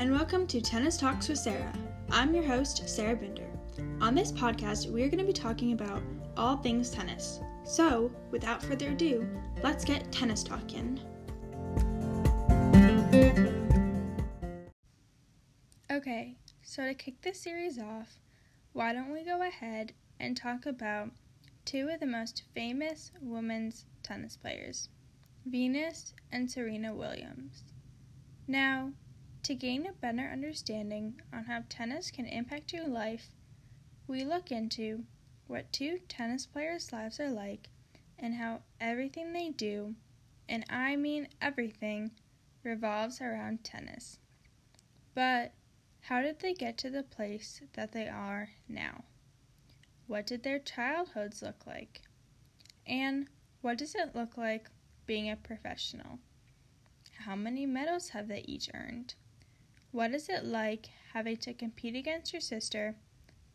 and welcome to Tennis Talks with Sarah. I'm your host, Sarah Binder. On this podcast, we are going to be talking about all things tennis. So, without further ado, let's get tennis talking. Okay, so to kick this series off, why don't we go ahead and talk about two of the most famous women's tennis players, Venus and Serena Williams. Now, to gain a better understanding on how tennis can impact your life, we look into what two tennis players' lives are like and how everything they do, and I mean everything, revolves around tennis. But how did they get to the place that they are now? What did their childhoods look like? And what does it look like being a professional? How many medals have they each earned? What is it like having to compete against your sister,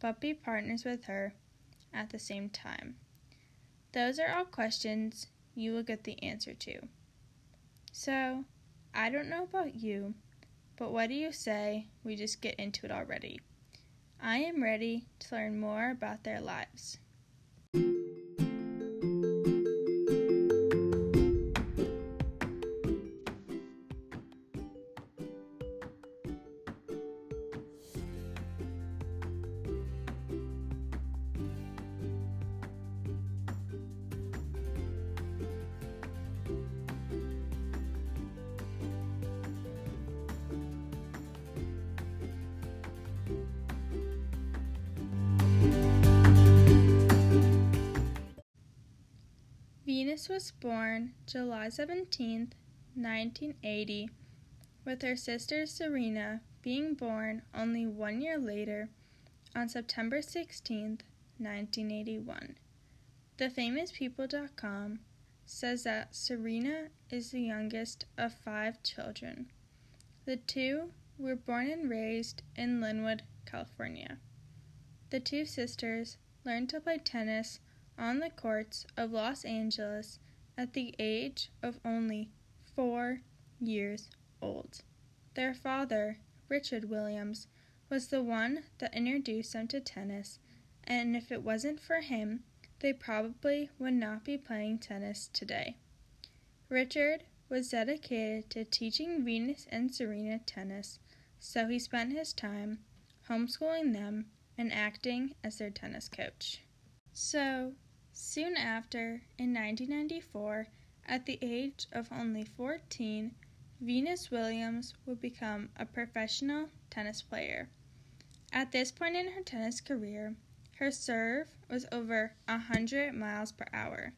but be partners with her at the same time? Those are all questions you will get the answer to. So, I don't know about you, but what do you say we just get into it already? I am ready to learn more about their lives. Was born July 17, 1980, with her sister Serena being born only one year later on September 16, 1981. TheFamousPeople.com says that Serena is the youngest of five children. The two were born and raised in Lynwood, California. The two sisters learned to play tennis on the courts of Los Angeles at the age of only four years old. Their father, Richard Williams, was the one that introduced them to tennis, and if it wasn't for him, they probably would not be playing tennis today. Richard was dedicated to teaching Venus and Serena tennis, so he spent his time homeschooling them and acting as their tennis coach. So, Soon after, in 1994, at the age of only 14, Venus Williams would become a professional tennis player. At this point in her tennis career, her serve was over 100 miles per hour.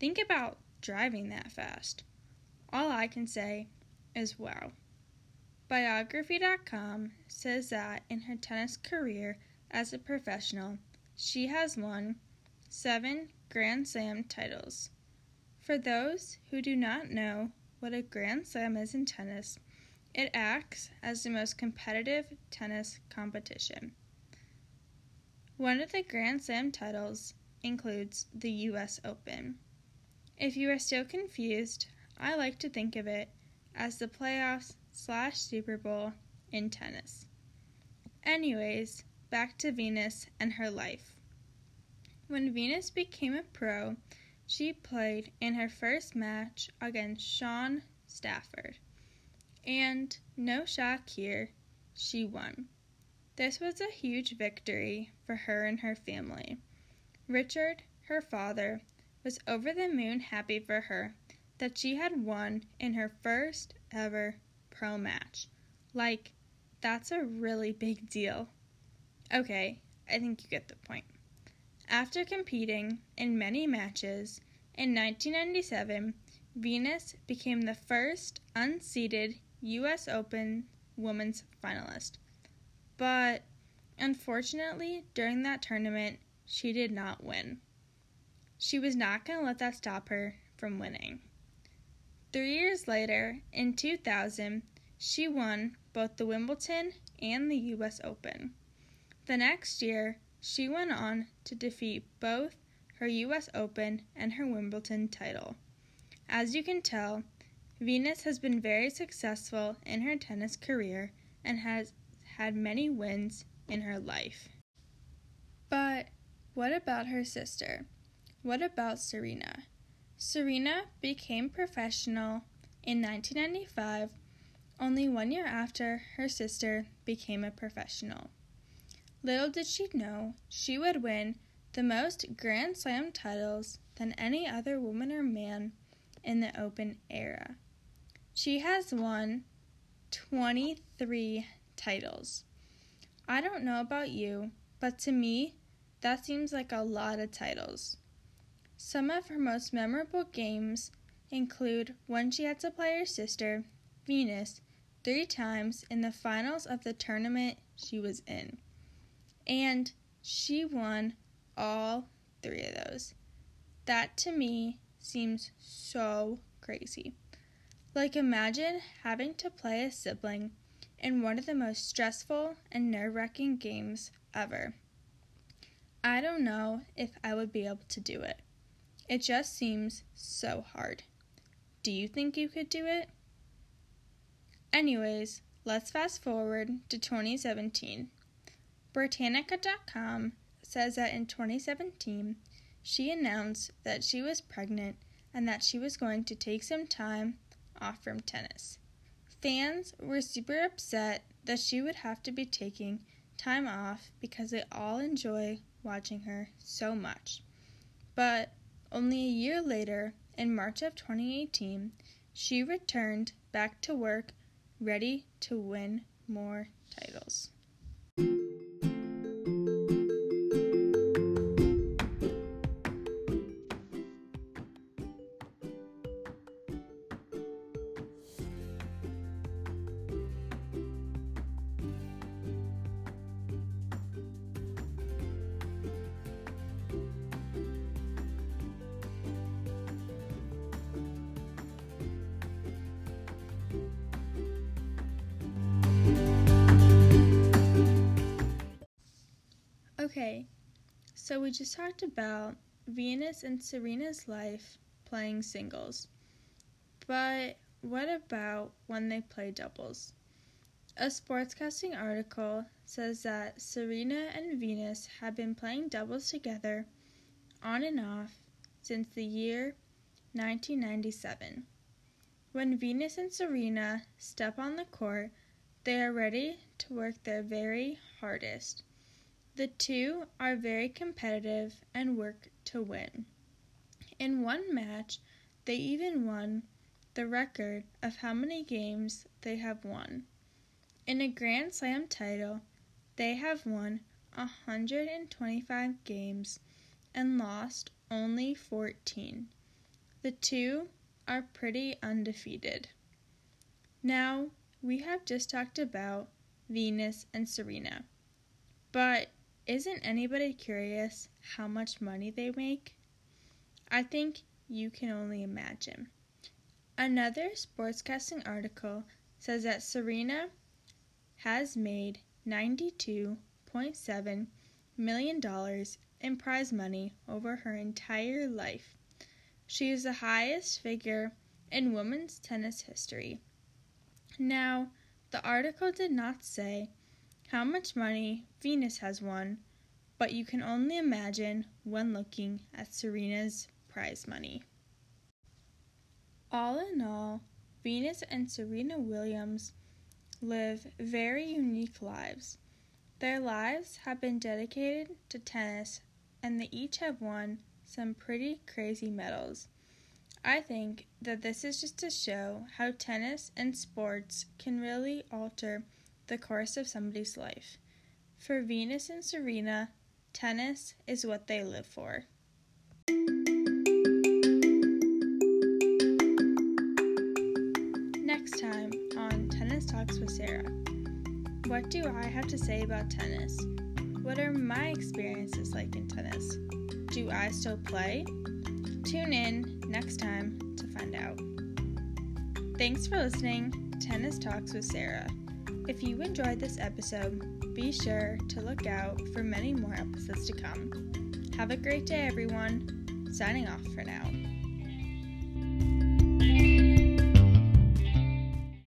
Think about driving that fast. All I can say is wow. Biography.com says that in her tennis career as a professional, she has won seven Grand Slam titles. For those who do not know what a Grand Slam is in tennis, it acts as the most competitive tennis competition. One of the Grand Slam titles includes the U.S. Open. If you are still confused, I like to think of it as the playoffs slash Super Bowl in tennis. Anyways, back to Venus and her life. When Venus became a pro, she played in her first match against Shaun Stafford. And no shock here, she won. This was a huge victory for her and her family. Richard, her father, was over the moon happy for her that she had won in her first ever pro match. Like, that's a really big deal. Okay, I think you get the point. After competing in many matches, in 1997, Venus became the first unseeded U.S. Open women's finalist. But unfortunately, during that tournament, she did not win. She was not going to let that stop her from winning. Three years later, in 2000, she won both the Wimbledon and the U.S. Open. The next year, she went on to defeat both her US Open and her Wimbledon title. As you can tell, Venus has been very successful in her tennis career and has had many wins in her life. But what about her sister? What about Serena? Serena became professional in 1995, only one year after her sister became a professional. Little did she know she would win the most Grand Slam titles than any other woman or man in the Open era. She has won 23 titles. I don't know about you, but to me, that seems like a lot of titles. Some of her most memorable games include when she had to play her sister, Venus, three times in the finals of the tournament she was in. And she won all three of those. That to me seems so crazy. Like, imagine having to play a sibling in one of the most stressful and nerve wracking games ever. I don't know if I would be able to do it. It just seems so hard. Do you think you could do it? Anyways, let's fast forward to 2017. Britannica.com says that in 2017, she announced that she was pregnant and that she was going to take some time off from tennis. Fans were super upset that she would have to be taking time off because they all enjoy watching her so much. But only a year later, in March of 2018, she returned back to work ready to win more titles. Okay, so we just talked about Venus and Serena's life playing singles. But what about when they play doubles? A sportscasting article says that Serena and Venus have been playing doubles together on and off since the year 1997. When Venus and Serena step on the court, they are ready to work their very hardest. The two are very competitive and work to win. In one match, they even won the record of how many games they have won. In a Grand Slam title, they have won 125 games and lost only 14. The two are pretty undefeated. Now, we have just talked about Venus and Serena. But isn't anybody curious how much money they make? I think you can only imagine. Another sportscasting article says that Serena has made $92.7 million in prize money over her entire life. She is the highest figure in women's tennis history. Now, the article did not say how much money Venus has won, but you can only imagine when looking at Serena's prize money. All in all, Venus and Serena Williams live very unique lives. Their lives have been dedicated to tennis, and they each have won some pretty crazy medals. I think that this is just to show how tennis and sports can really alter the course of somebody's life. For Venus and Serena, tennis is what they live for. Next time on Tennis Talks with Sarah. What do I have to say about tennis? What are my experiences like in tennis? Do I still play? Tune in next time to find out. Thanks for listening. Tennis Talks with Sarah. If you enjoyed this episode, be sure to look out for many more episodes to come. Have a great day, everyone. Signing off for now.